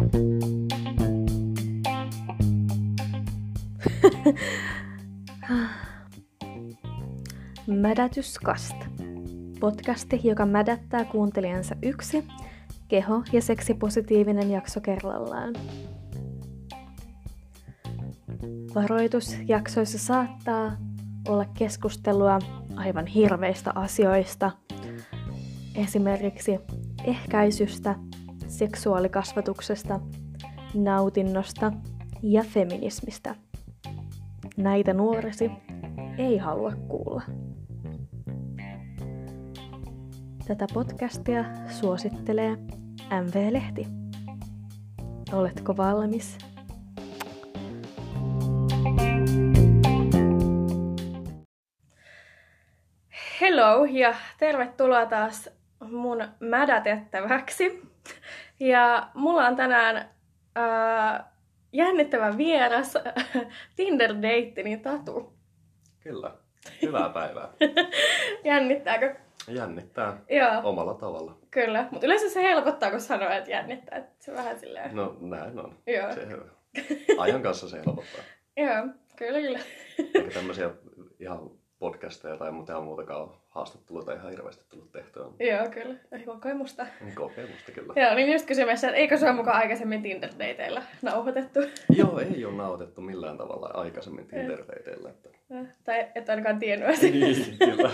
Mädätyskast. Podcasti, joka mädättää kuuntelijansa yksi keho- ja seksipositiivinen jakso kerrallaan. Varoitus jaksoissa saattaa olla keskustelua aivan hirveistä asioista, esimerkiksi ehkäisystä, seksuaalikasvatuksesta, nautinnosta ja feminismistä. Näitä nuoresi ei halua kuulla. Tätä podcastia suosittelee MV-lehti. Oletko valmis? Hello ja tervetuloa taas mun mädätettäväksi. Ja mulla on tänään ää, jännittävä vieras Tinder-deittini Tatu. Kyllä. Hyvää päivää. Jännittääkö? Jännittää Joo, omalla tavalla. kyllä. Mutta yleensä se helpottaa, kun sanoo, että jännittää. Että se vähän silleen... No näin on. Joo. Se, ajan kanssa se helpottaa. Joo, kyllä, kyllä. Eikä tämmöisiä ihan podcasteja tai mitään muutakaan haastatteluita ihan hirveästi tullut tehtyä. Joo, kyllä. Ei kokemusta. Kokemusta kyllä. Joo, niin just kysymässä, että eikö sua mukaan aikaisemmin Tinder-dateilla nauhoitettu? Joo, ei ole nautettu millään tavalla aikaisemmin Tinder-dateilla. Että... tai et ainakaan tiennyt asiaa. Niin, kyllä.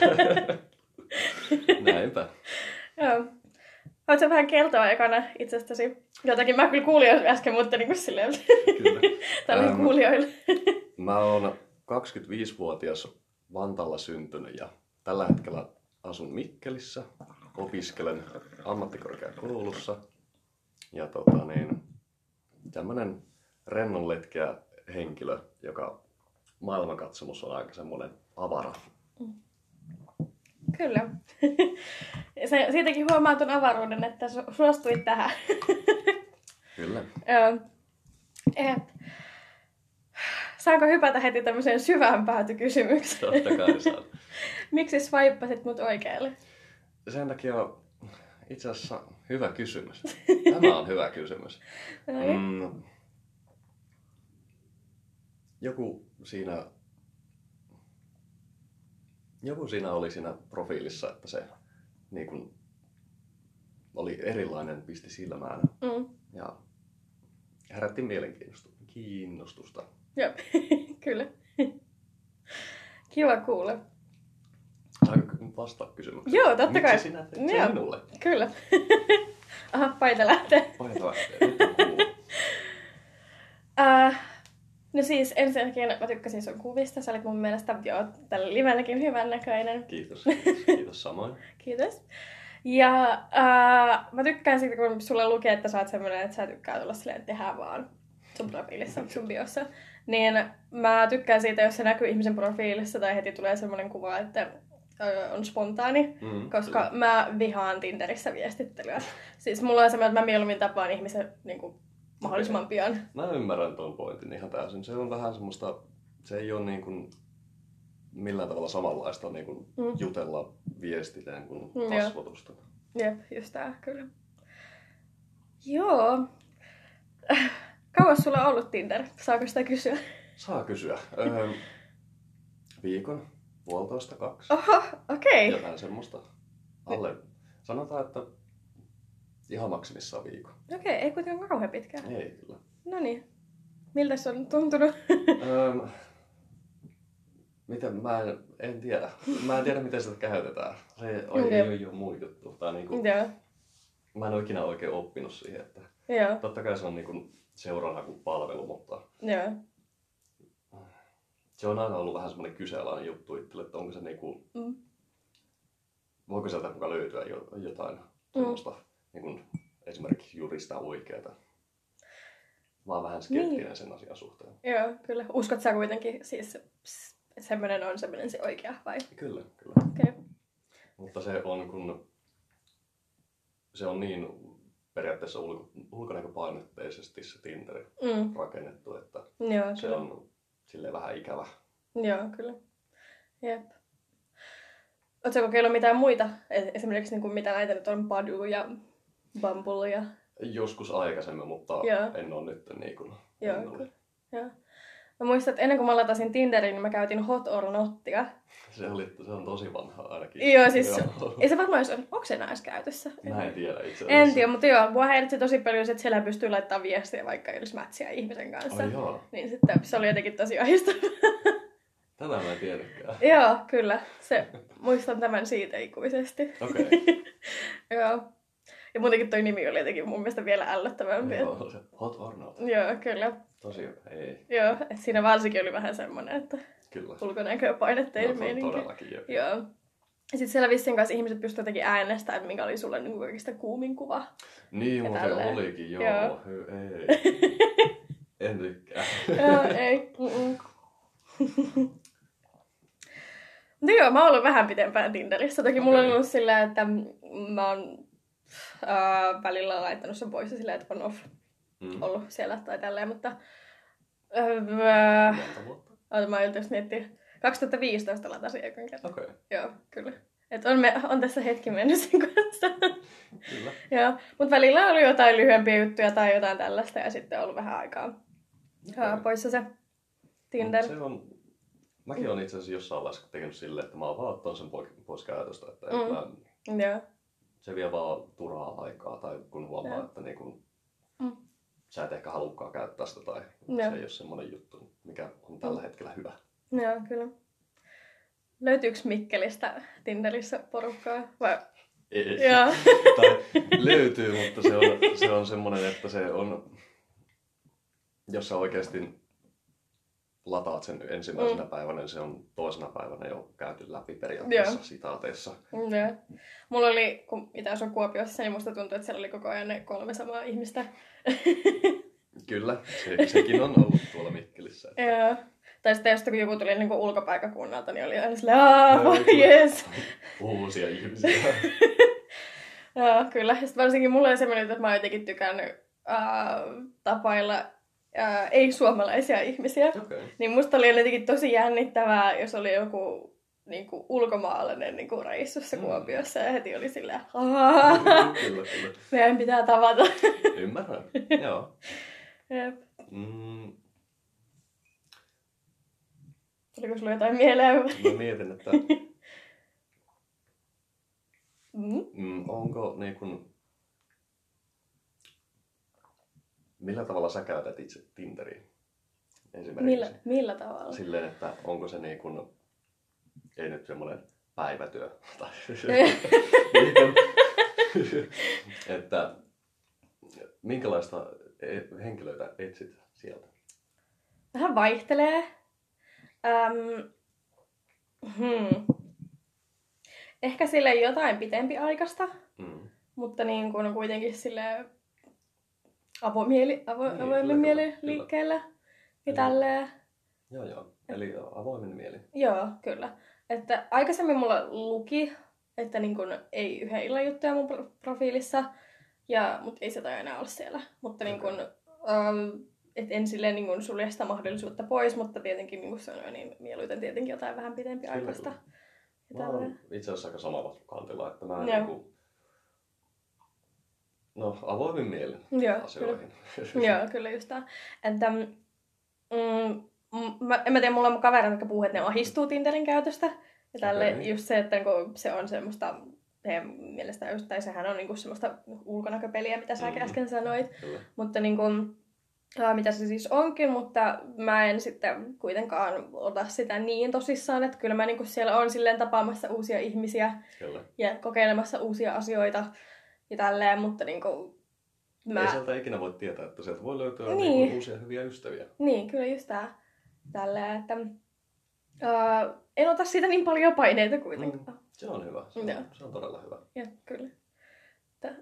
Näinpä. Joo. Haluatko vähän kertoa ekana itsestäsi? Jotakin mä kyllä kuulin jo äsken, mutta niin kuin silleen, Kyllä. tälle Ähm, kuulijoille. Mä oon 25-vuotias Vantalla syntynyt ja tällä hetkellä asun Mikkelissä, opiskelen ammattikorkeakoulussa ja tota niin, tämmönen rennonletkeä henkilö, joka maailmankatsomus on aika semmoinen avara. Kyllä. Se, siitäkin huomaa tuon avaruuden, että su- suostuit tähän. Kyllä. Joo. Et. Saanko hypätä heti tämmöiseen syvään päätykysymykseen? Totta kai saa. Miksi swippasit mut oikealle? Sen takia itse asiassa hyvä kysymys. Tämä on hyvä kysymys. No niin. Mm, joku siinä joku siinä oli siinä profiilissa, että se niin kun, oli erilainen, pisti silmään Mm. ja herätti mielenkiinnostusta. Kiinnostusta. Joo, kyllä. Kiva kuulla. Saanko vastaa kysymykseen? Joo, totta Miksi kai. sinä teit sen Joo. minulle? Kyllä. Aha, paita lähtee. Paita lähtee. Uh, no siis ensinnäkin mä tykkäsin sun kuvista. Sä olit mun mielestä jo tällä livenäkin hyvän näköinen. Kiitos, kiitos, kiitos samoin. Kiitos. Ja uh, mä tykkään siitä, kun sulla lukee, että sä oot semmoinen, että sä tykkää tulla silleen, että tehdään vaan sun profiilissa, sun biossa. Niin mä tykkään siitä, jos se näkyy ihmisen profiilissa tai heti tulee semmoinen kuva, että on spontaani. Mm, Koska mä vihaan Tinderissä viestittelyä. Siis mulla on semmoinen, että mä mieluummin tapaan ihmisen niin kuin, mahdollisimman pian. Mä ymmärrän tuon pointin ihan täysin. Se on vähän semmoista, se ei ole niin kuin millään tavalla samanlaista niin kuin Mm. jutella viestitään kuin Mm. Jep, just tää, kyllä. Joo. Kauas sulla on ollut Tinder? Saako sitä kysyä? Saa kysyä. Öö, viikon, puolitoista, kaksi, Oho, okei. Okay. jotain semmoista. Alle, sanotaan, että ihan maksimissaan viikon. Okei, okay, ei kuitenkaan kauhean pitkään. Ei kyllä. No niin. Miltä se on tuntunut? Öö, miten, mä en, en tiedä. Mä en tiedä, miten sitä käytetään. Se ei, Okei. ei ole mun juttu. Tai niin kuin, Joo. mä en ole ikinä oikein oppinut siihen, että Joo. Totta kai se on niin seurana kuin palvelu, mutta Joo. se on aina ollut vähän semmoinen kyseenalainen juttu itselle, että onko se niin kuin, Mm. voiko sieltä mukaan löytyä jo- jotain tuommoista niin kuin, esimerkiksi juuri sitä oikeaa. Mä oon vähän skeptinen Niin. sen asian suhteen. Joo, kyllä. Uskot sä kuitenkin siis semmoinen on semmoinen se oikea vai? Kyllä, kyllä. Okay. Mutta se on kun se on niin periaatteessa ulko, ulkonäköpainotteisesti se Tinder Mm. rakennettu, että Joo, se kyllä. on sille vähän ikävä. Joo, kyllä. Jep. Oletko kokeillut mitään muita? Esimerkiksi niin kuin mitä näitä nyt on, Badu ja Bumble ja Joskus aikaisemmin, mutta Joo. en ole nyt niin kuin, Joo, kyllä. Joo. Mä muistan, että ennen kuin mä latasin Tinderin, niin mä käytin Hot or Nottia. Se, oli, se on tosi vanha ainakin. Joo, siis Joo. ei se varmaan olisi, onko se enää edes käytössä? Mä en tiedä itse asiassa. En tiedä, mutta joo, mua häiritsi tosi paljon, että siellä pystyy laittamaan viestiä, vaikka ei olisi mätsiä ihmisen kanssa. Ai joo, Niin sitten se oli jotenkin tosi ahdistavaa. tätä mä en tiedäkään. joo, kyllä. Se, muistan tämän siitä ikuisesti. Okei. joo. Ja muutenkin toi nimi oli jotenkin mun mielestä vielä ällöttävämpi. Joo. Se hot or not. joo, kyllä. Tosi, ei, Joo, että siinä varsinkin oli vähän semmoinen, että kyllä. ulkonäköä painetteinen No, meininki. todellakin jo. Joo. Ja sitten siellä vissiin kanssa ihmiset pystyivät jotenkin äänestämään, että mikä oli sulle niin kaikista kuumin kuva. Niin, mutta se olikin, joo. Joo. Ei. en tykkää. joo, ei. Mm-mm. Mutta joo, mä oon ollut vähän pitempään Tinderissä. Toki mulla on ollut silleen, että mä oon äh, välillä laittanut sen pois ja silleen, että on off Mm. ollut siellä tai tälleen, mutta äh, äh, mä just miettiä. 2015 latasin ekan kerran. Okei, okay. Joo, kyllä. Et on, me, on tässä hetki mennyt sen kanssa. kyllä. Joo, mutta välillä oli jotain lyhyempiä juttuja tai jotain tällaista ja sitten on ollut vähän aikaa okay. Poissa se Tinder. Mut Se on, mäkin olen itse asiassa jossain vaiheessa tehnyt silleen, että mä oon vaan ottanut sen pois, pois käytöstä. Että Mm. mä, Joo, se vie vaan turhaa aikaa tai kun huomaa, että niin kun, Mm. sä et ehkä halukkaan käyttää sitä tai Joo. se ei ole semmoinen juttu, mikä on tällä hetkellä hyvä. joo, kyllä. Löytyykö Mikkelistä Tinderissä porukkaa? Vai? Ei. Joo. tai löytyy, mutta se on, se on semmoinen, että se on, jos sä oikeasti lataat sen ensimmäisenä mm. päivänä, niin se on toisena päivänä jo käyty läpi periaatteessa Joo. sitaateissa. Joo. Mulla oli, kun mitä asun Kuopiossa, niin musta tuntui, että siellä oli koko ajan ne kolme samaa ihmistä. Kyllä, se, sekin on ollut tuolla Mikkelissä. Että Joo. Tai sitten jos joku tuli niin ulkopaikakunnalta, niin oli aina silleen, aah, yes. Uusia ihmisiä. Joo, kyllä. Ja sit varsinkin mulla oli semmoinen, että mä oon jotenkin tykännyt ää, tapailla ää, ei-suomalaisia ihmisiä. Okei. Niin musta oli jotenkin tosi jännittävää, jos oli joku niin kuin, ulkomaalainen niin kuin, reissussa Mm. Kuopiossa ja heti oli silleen, "Aah, kyllä, kyllä. meidän pitää tavata. Ymmärrän. Joo. Jep. Mm, Tuliko sulla jotain mieleen? mä mietin, että Mm. mm, onko niin kun, millä tavalla sä käytät itse Tinderiä? Esimerkiksi. Millä, millä tavalla? Silleen, että onko se niin kun, ei nyt semmoinen päivätyö, tai että minkälaista e- henkilöitä etsit sieltä? Vähän vaihtelee. Öm, hmm. Ehkä sille jotain pitempi aikaista, Mm. mutta niin kuin kuitenkin sille avomieli, avo, Niin, niin, avoimen kyllä, mieli kyllä. liikkeelle. Ja Kyllä. tälleen. Joo, joo. Eli avoimen mieli. Joo, kyllä. Että aikaisemmin mulla luki, että niin kun ei yhden illan juttuja mun pro- profiilissa, ja, mutta ei se tai enää ole siellä. Mutta niin kun, ähm, et en silleen niin kun sulje sitä mahdollisuutta pois, mutta tietenkin niin kuin sanoin, niin mieluiten tietenkin jotain vähän pitempi Kyllä, aikaista. Mä oon itse asiassa aika samalla kantilla, että mä Joo. niinku, no avoimin mielin Joo, asioihin. Joo, kyllä just tää. Että, mm, mm, mä, en mä tiedä, mulla on kavereita, jotka puhuu, että ne ahistuu Tinderin käytöstä. Ja tälle Okei. just se, että niinku, se on semmoista, heidän mielestä just, tai sehän on niinku semmoista ulkonäköpeliä, mitä säkin Mhm. äsken sanoit. Kyllä. Mutta niinku, ää, mitä se siis onkin, mutta mä en sitten kuitenkaan ota sitä niin tosissaan, että kyllä mä niinku siellä on silleen tapaamassa uusia ihmisiä Kyllä. ja kokeilemassa uusia asioita ja tälleen, mutta niinku, Mä... Ei sieltä ikinä voi tietää, että sieltä voi löytyä Niin. niin. niinku uusia hyviä ystäviä. Niin, kyllä just tää. Tälleen, että uh, en ota siitä niin paljon paineita kuitenkaan. Mm. Se on hyvä. Se on, Joo. se on todella hyvä. Ja, kyllä. Että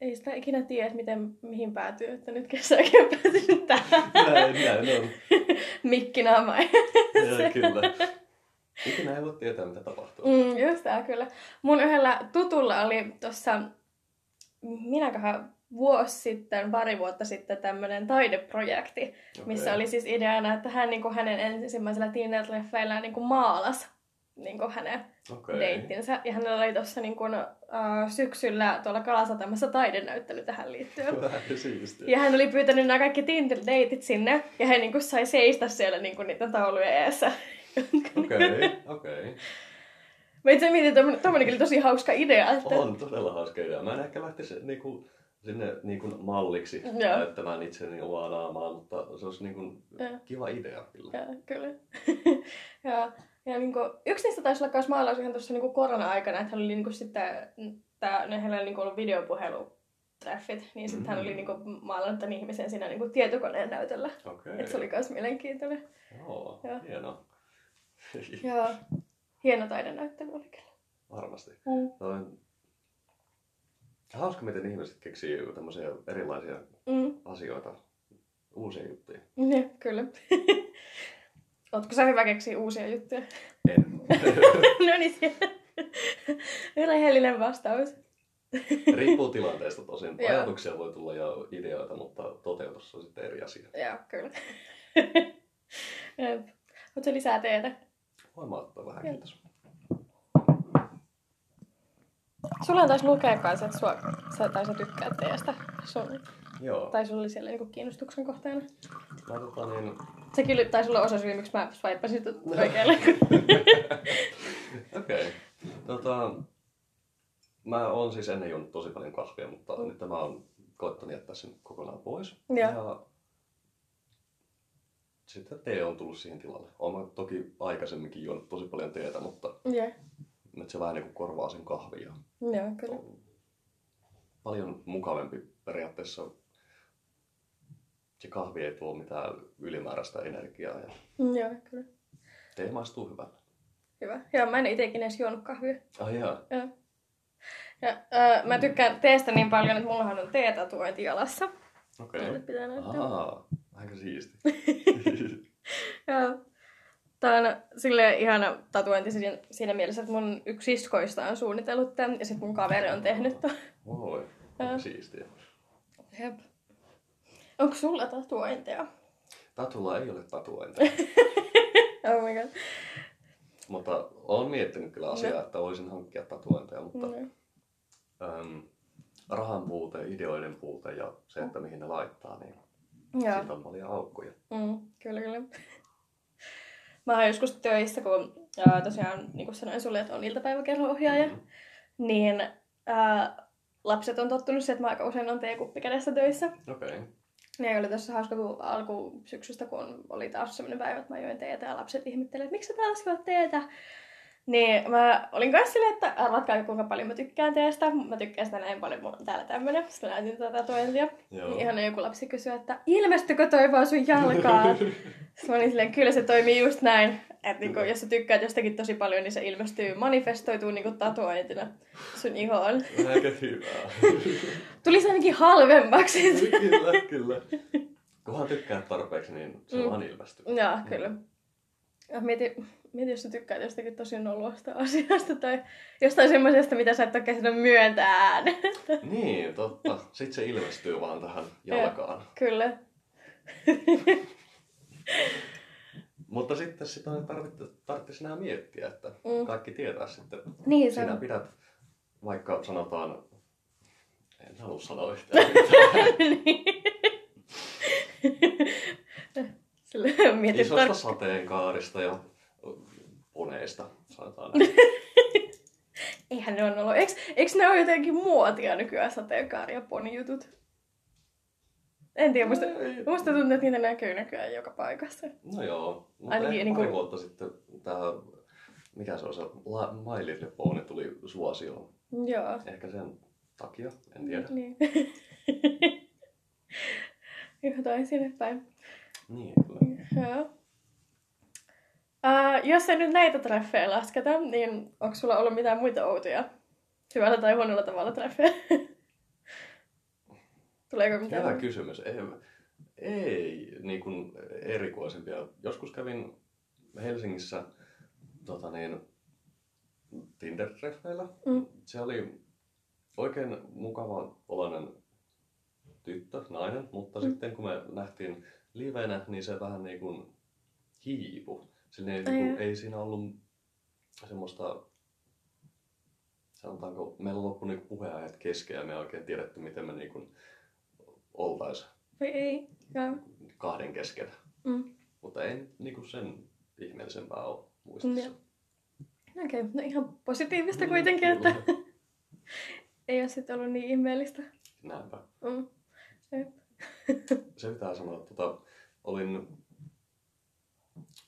ei sitä ikinä tiedä, että miten, mihin päätyy, että nyt kesäkin on päätynyt tähän Näin, näin on. mikkinaamaan. Joo, kyllä. Ikinä ei voi tietää, mitä tapahtuu. Mm, just tää, kyllä. Mun yhdellä tutulla oli tuossa, minäköhän vuosi sitten, pari vuotta sitten tämmönen taideprojekti, missä Okei. oli siis ideana, että hän niin kuin hänen ensimmäisellä Tinder-leffeillään niin kuin maalas niin kuin hänen Okei. deittinsä. Ja hänellä oli tuossa niin kuin, uh, syksyllä tuolla Kalasatamassa taidenäyttely tähän liittyen. Ja hän oli pyytänyt nämä kaikki Tinder-deitit sinne, ja he niin kuin, sai seistä siellä niin kuin, niiden taulujen eessä. Okei, okei. Mä itse mietin, että tommonen oli tosi hauska idea. Että... On todella hauska idea. Mä en ehkä lähtisi niinku, sinne niinku malliksi Joo. näyttämään itseni omaa naamaa, mutta se olisi niinku Joo. kiva idea kyllä. Ja, kyllä. ja, ja niin kuin, yksi niistä taisi olla myös maalaus ihan tuossa niin korona-aikana, että hän oli niin kuin, sitten, tää, ne hänellä oli niin kuin, ollut videopuhelutreffit, niin sitten hän oli Mm. niin kuin, maalannut tämän ihmisen siinä niin kuin, tietokoneen näytöllä. Okei. Että se oli myös mielenkiintoinen. Joo, Joo. hienoa. Joo. Hieno taidenäyttely oli kyllä. Varmasti. Mm. Toi... Hauska, miten ihmiset keksii tämmöisiä erilaisia Mm. asioita, uusia juttuja. Ja, kyllä. Ootko sä hyvä keksiä uusia juttuja? En. no niin. Rehellinen vastaus. Riippuu tilanteesta tosin. Ajatuksia voi tulla ja ideoita, mutta toteutus on sitten eri asia. Joo, kyllä. Ootko lisää teetä? Voin mä ottaa vähän, kiitos. Sulla on taas lukea kanssa, että sua, sä, tai sä tykkäät teestä. Sun, Joo. tai sulla oli siellä niinku kiinnostuksen kohteena. Mä tota niin... Se kyllä taisi olla osa syy, miksi mä swipeasin sut oikealle. Okei. Tota, mä oon siis ennen juonut tosi paljon kahvia, mutta Mm. nyt mä oon koittanut jättää sen kokonaan pois. Joo. Ja sitten tee on tullut siihen tilalle. Mä toki aikaisemminkin juonut tosi paljon teetä, mutta Joo, nyt se vähän niin kuin korvaa sen kahvin. Ja joo, kyllä. on paljon mukavampi periaatteessa. Se kahvi ei tuo mitään ylimääräistä energiaa ja Joo, kyllä. tee maistuu hyvällä. Hyvä. Joo, mä en itekin edes juonut kahvia. Ai jaa. Joo. Ja, äh, mä tykkään teestä niin paljon, että mullahan on teetatuointi jalassa. Okei. Teille pitää näyttää. Aika siisti. Joo. Tää on silleen ihana tatuointi siinä, siinä mielessä, että mun yksi siskoista on suunnitellut tämän ja sitten mun kaveri on tehnyt ton. Voi, siistiä. Jep. Onko sulla tatuointeja? Tatulla ei ole tatuointeja, Oh my god. mutta olen miettinyt kyllä asiaa, että voisin hankkia tatuointeja, mutta Mm. äm, rahan puute, ideoiden puute ja se, että mihin ne laittaa, niin Joo. siitä on paljon aukkoja. Mm, kyllä, kyllä. Mä oon joskus töissä, kun ää, tosiaan, niin kuin sanoin sulle, että on iltapäiväkerho-ohjaaja, Mhm. niin ää, lapset on tottunut siihen, että mä aika usein on teekuppi kädessä töissä. Okei. Okay. Niin oli tuossa hauska, kun alkusyksystä, kun oli taas sellainen päivä, että mä join teetä ja lapset ihmettelivät, että miksi sä taas juot teetä? Niin mä olin kanssa silleen, että arvatkaa kuinka paljon mä tykkään teestä. Mä tykkään sitä näin paljon, mulla on täällä tämmönen. Sitten mä näytin tätä. Joo. Niin ihan joku lapsi kysyi, että ilmestykö toi vaan sun jalkaan? Sitten mä olin silleen, kyllä se toimii just näin. Että niinku, jos sä tykkäät jostakin tosi paljon, niin se ilmestyy, manifestoituu niinku tatuointina sun ihoon. Aika hyvää. Tuli se ainakin halvemmaksi. kyllä, kyllä. Kunhan tykkää tarpeeksi, niin se Mm. vaan ilmestyy. Joo, kyllä. Ja mieti, mieti, jos sä tykkäät jostakin tosi nolosta asiasta tai jostain semmoisesta, mitä sä et ole käsinyt myöntää ääneen. Niin, totta. Sitten se ilmestyy vaan tähän jalkaan. Kyllä. Mutta sitten sitä tarvitsisi enää miettiä, että Mm. kaikki tietää sitten. Niin Sinä on. pidät, vaikka sanotaan, en halua sanoa yhtään mitään, Sillä mietit isosta tar- sateenkaarista ja poneista, sanotaan näin. Eihän ne on ollut. Eiks, eiks ne ole jotenkin muotia nykyään sateenkaari ja ponijutut? En tiedä, musta, Ei. musta tuntuu, että niitä näkyy nykyään joka paikassa. No joo, mutta Ainakin niinku- pari vuotta sitten tämä, mikä se on se, La- My Little Pony tuli suosioon. Joo. Ehkä sen takia, en tiedä. Niin. Jotain sinne päin. Niin, kyllä. Joo. Uh, jos ei nyt näitä treffejä lasketa, niin onko sulla ollut mitään muita outoja? Hyvällä tai huonolla tavalla treffejä? Tuleeko mitään? Hyvä kysymys. Ei, ei niin kuin erikoisempia. Joskus kävin Helsingissä tota niin, Tinder-treffeillä. Mm. Se oli oikein mukava oloinen tyttö, nainen, mutta Mm. sitten kun me nähtiin livenä, niin se vähän niin kuin hiipu. Sillä ei, niin kuin, ei siinä ollut semmoista, sanotaanko, meillä on loppu niinku puheenajat kesken ja me ei oikein tiedetty, miten me niinku oltais Vai ei? Joo. kahden kesken. Mm. Mutta ei nyt niinku sen ihmeellisempää ole muistissa. Joo. Okei, okay. no ihan positiivista kuitenkin, että Kyllä. ei ole sitten ollut niin ihmeellistä. Näinpä. Mm. Jep. Se pitää sanoa, että tota, olin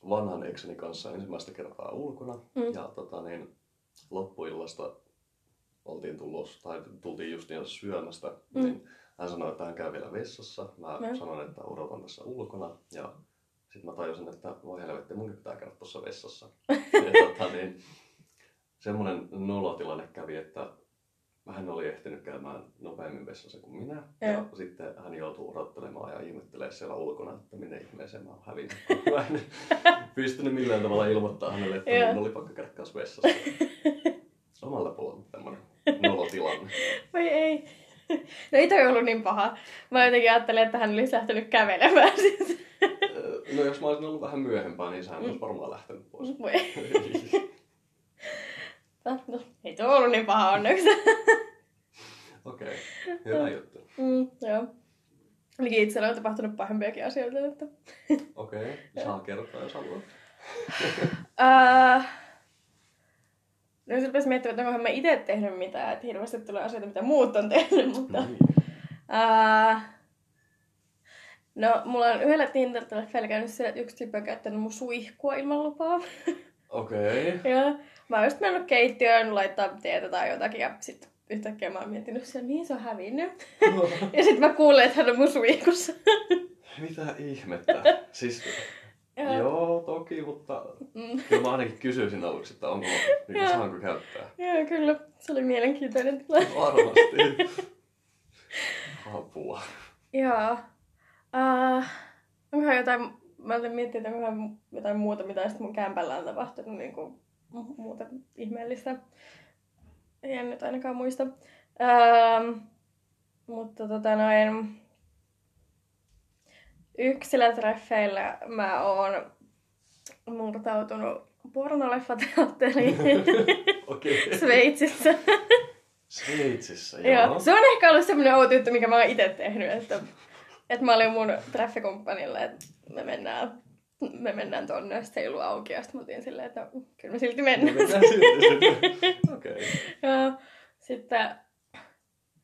vanhan ekseni kanssa ensimmäistä kertaa ulkona. Mm. Ja tota, niin, loppuillasta oltiin tullut, tai tultiin just niin syömästä, Mm. niin hän sanoi, että hän käy vielä vessassa. Mä No. sanoin, että odotan tässä ulkona. Ja sitten mä tajusin, että voi helvetti, munkin pitää käydä tuossa vessassa. ja tota, niin, semmoinen nolotilanne kävi, että hän oli ehtinyt käymään nopeammin vessassa kuin minä. Ja Joo. sitten hän joutuu odottelemaan ja ihmettelee siellä ulkona, että minne ihmeeseen mä oon hävinnyt. Mä en pystynyt millään tavalla ilmoittaa hänelle, että mun oli pakko käydä vessassa. Omalta puolelta tämmönen nolotilanne. Vai ei? No ei toi ollut niin paha. Mä jotenkin ajattelin, että hän olisi lähtenyt kävelemään siis. No jos mä olisin ollut vähän myöhempää, niin hän olisi varmaan lähtenyt pois. Voi. No, ei tuo ollut niin paha onneksi. Okei, hyvä juttu. Mm, joo. Ainakin itsellä on tapahtunut pahempiakin asioita. Että... Okei, saa kertoa jos haluat. Uh, no jos rupesi miettimään, että onkohan mä itse tehnyt mitään, että hirveästi tulee asioita, mitä muut on tehnyt, mutta... Niin. Uh, no, mulla on yhdellä Tinder-treffeillä käynyt se, että yksi tyyppi on käyttänyt mun suihkua ilman lupaa. Okei. ja mä oon just mennyt keittiöön laittaa teetä tai jotakin ja sit yhtäkkiä mä oon miettinyt sen, niin se on hävinnyt. ja sit mä kuulen, että hän on mun suihkussa. Mitä ihmettä? Siis, Ja- joo, toki, mutta Mm. kyllä mä ainakin kysyisin aluksi, että onko, niin Joo. saanko käyttää. Joo, kyllä. Se oli mielenkiintoinen tilanne. Varmasti. Apua. Joo. Uh, onkohan jotain, mä olin miettinyt, että onkohan jotain muuta, mitä sitten mun kämpällä on tapahtunut, niin kuin muuta ihmeellistä. En nyt ainakaan muista. Um, mutta tota noin, yksillä treffeillä mä oon murtautunut pornoleffateatteriin Okei. Sveitsissä. Sveitsissä, Joo. joo. Se on ehkä ollut semmoinen outo juttu, mikä mä oon itse tehnyt, että, että mä olin mun treffikumppanille, että me mennään, me mennään tonne, sitten se ei ollut auki, ja sitten mä oltiin silleen, että no, kyllä me silti mennään. mennään silti. Okei. ja sitten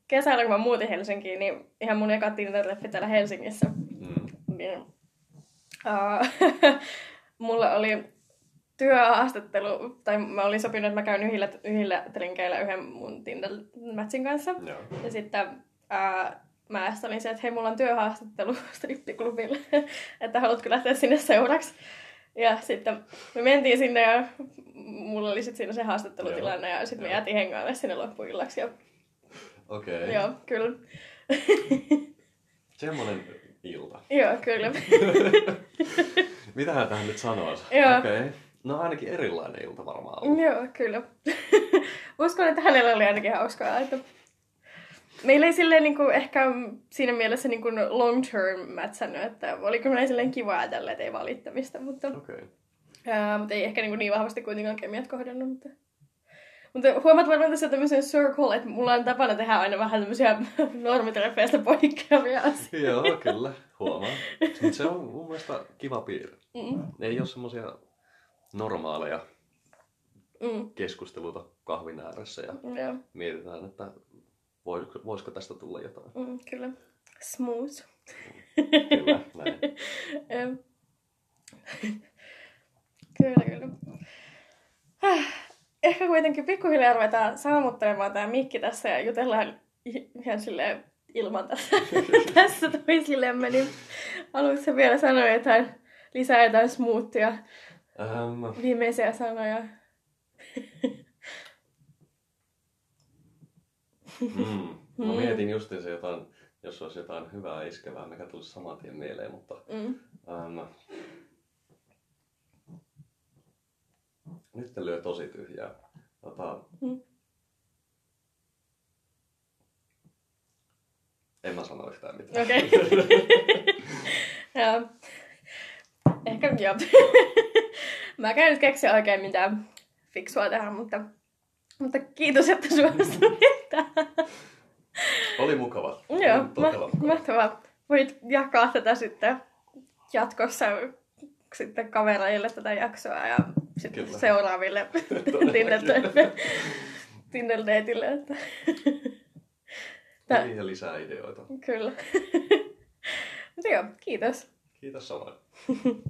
kesällä, kun mä muutin Helsinkiin, niin ihan mun eka Tinder-treffi täällä Helsingissä, Mm. niin uh, mulla oli työhaastattelu, tai mä olin sopinut, että mä käyn yhdellä, yhdellä trinkeillä yhden mun Tinder-matchin kanssa. Joo. Ja sitten ää, mä olin se, että hei, mulla on työhaastattelu strippiklubille, että haluatko lähteä sinne seuraksi. Ja sitten me mentiin sinne ja mulla oli sitten siinä se haastattelutilanne ja sitten me Joo. jäätiin hengaalle sinne loppuillaksi. Ja, Okei. Joo, kyllä. Semmonen ilta. joo, kyllä. Mitähän tähän nyt sanoisi? Joo. Okei. No ainakin erilainen ilta varmaan ollut. joo, kyllä. Uskon, että hänellä oli ainakin hauskaa. Että meillä ei silleen niin kuin, ehkä siinä mielessä niin kuin long term mätsännyt, että oli kyllä silleen kiva ajatella, että ei valittamista, mutta... Okei. Ää, mutta ei ehkä niin, niin vahvasti kuitenkaan kemiat kohdannut. Mutta, mutta huomaat varmaan tässä tämmöisen circle, että mulla on tapana tehdä aina vähän tämmöisiä normitreffeistä poikkeavia asioita. Joo, kyllä. Huomaan. Mut se on mun mielestä kiva piirre. Mm, Ei ole semmosia normaaleja mm, keskusteluita kahvin ääressä ja joo, mietitään, että voisiko, voisiko tästä tulla jotain. mm, kyllä. Smooth. Kyllä, näin. Kyllä, kyllä. Ehkä kuitenkin pikkuhiljaa ruvetaan saamuttelemaan tämä mikki tässä ja jutellaan ihan silleen ilman tässä, tässä toisillemme, niin haluatko vielä sanoa jotain, lisää jotain smoothia, Ähm, viimeisiä sanoja? Mm. Mä Mm. mietin justiin se jotain, jos olisi jotain hyvää iskevää, mikä tulisi saman tien mieleen, mutta Mm. ähm, nyt lyö tosi tyhjää. Tota, Mm. en mä sano yhtään mitään. Okei. Joo. Ehkä joo. Mä käyn nyt keksiä oikein mitään fiksua tehdä, mutta, mutta kiitos, että suostuit tähän. Oli mukava. Joo, Oli ma- mahtavaa. Voit jakaa tätä sitten jatkossa sitten kavereille tätä jaksoa ja sitten Kyllä. seuraaville. Tinder-dateille. Että... Tää- Siihen lisää ideoita. Kyllä. Mutta joo, kiitos. Kiitos samoin.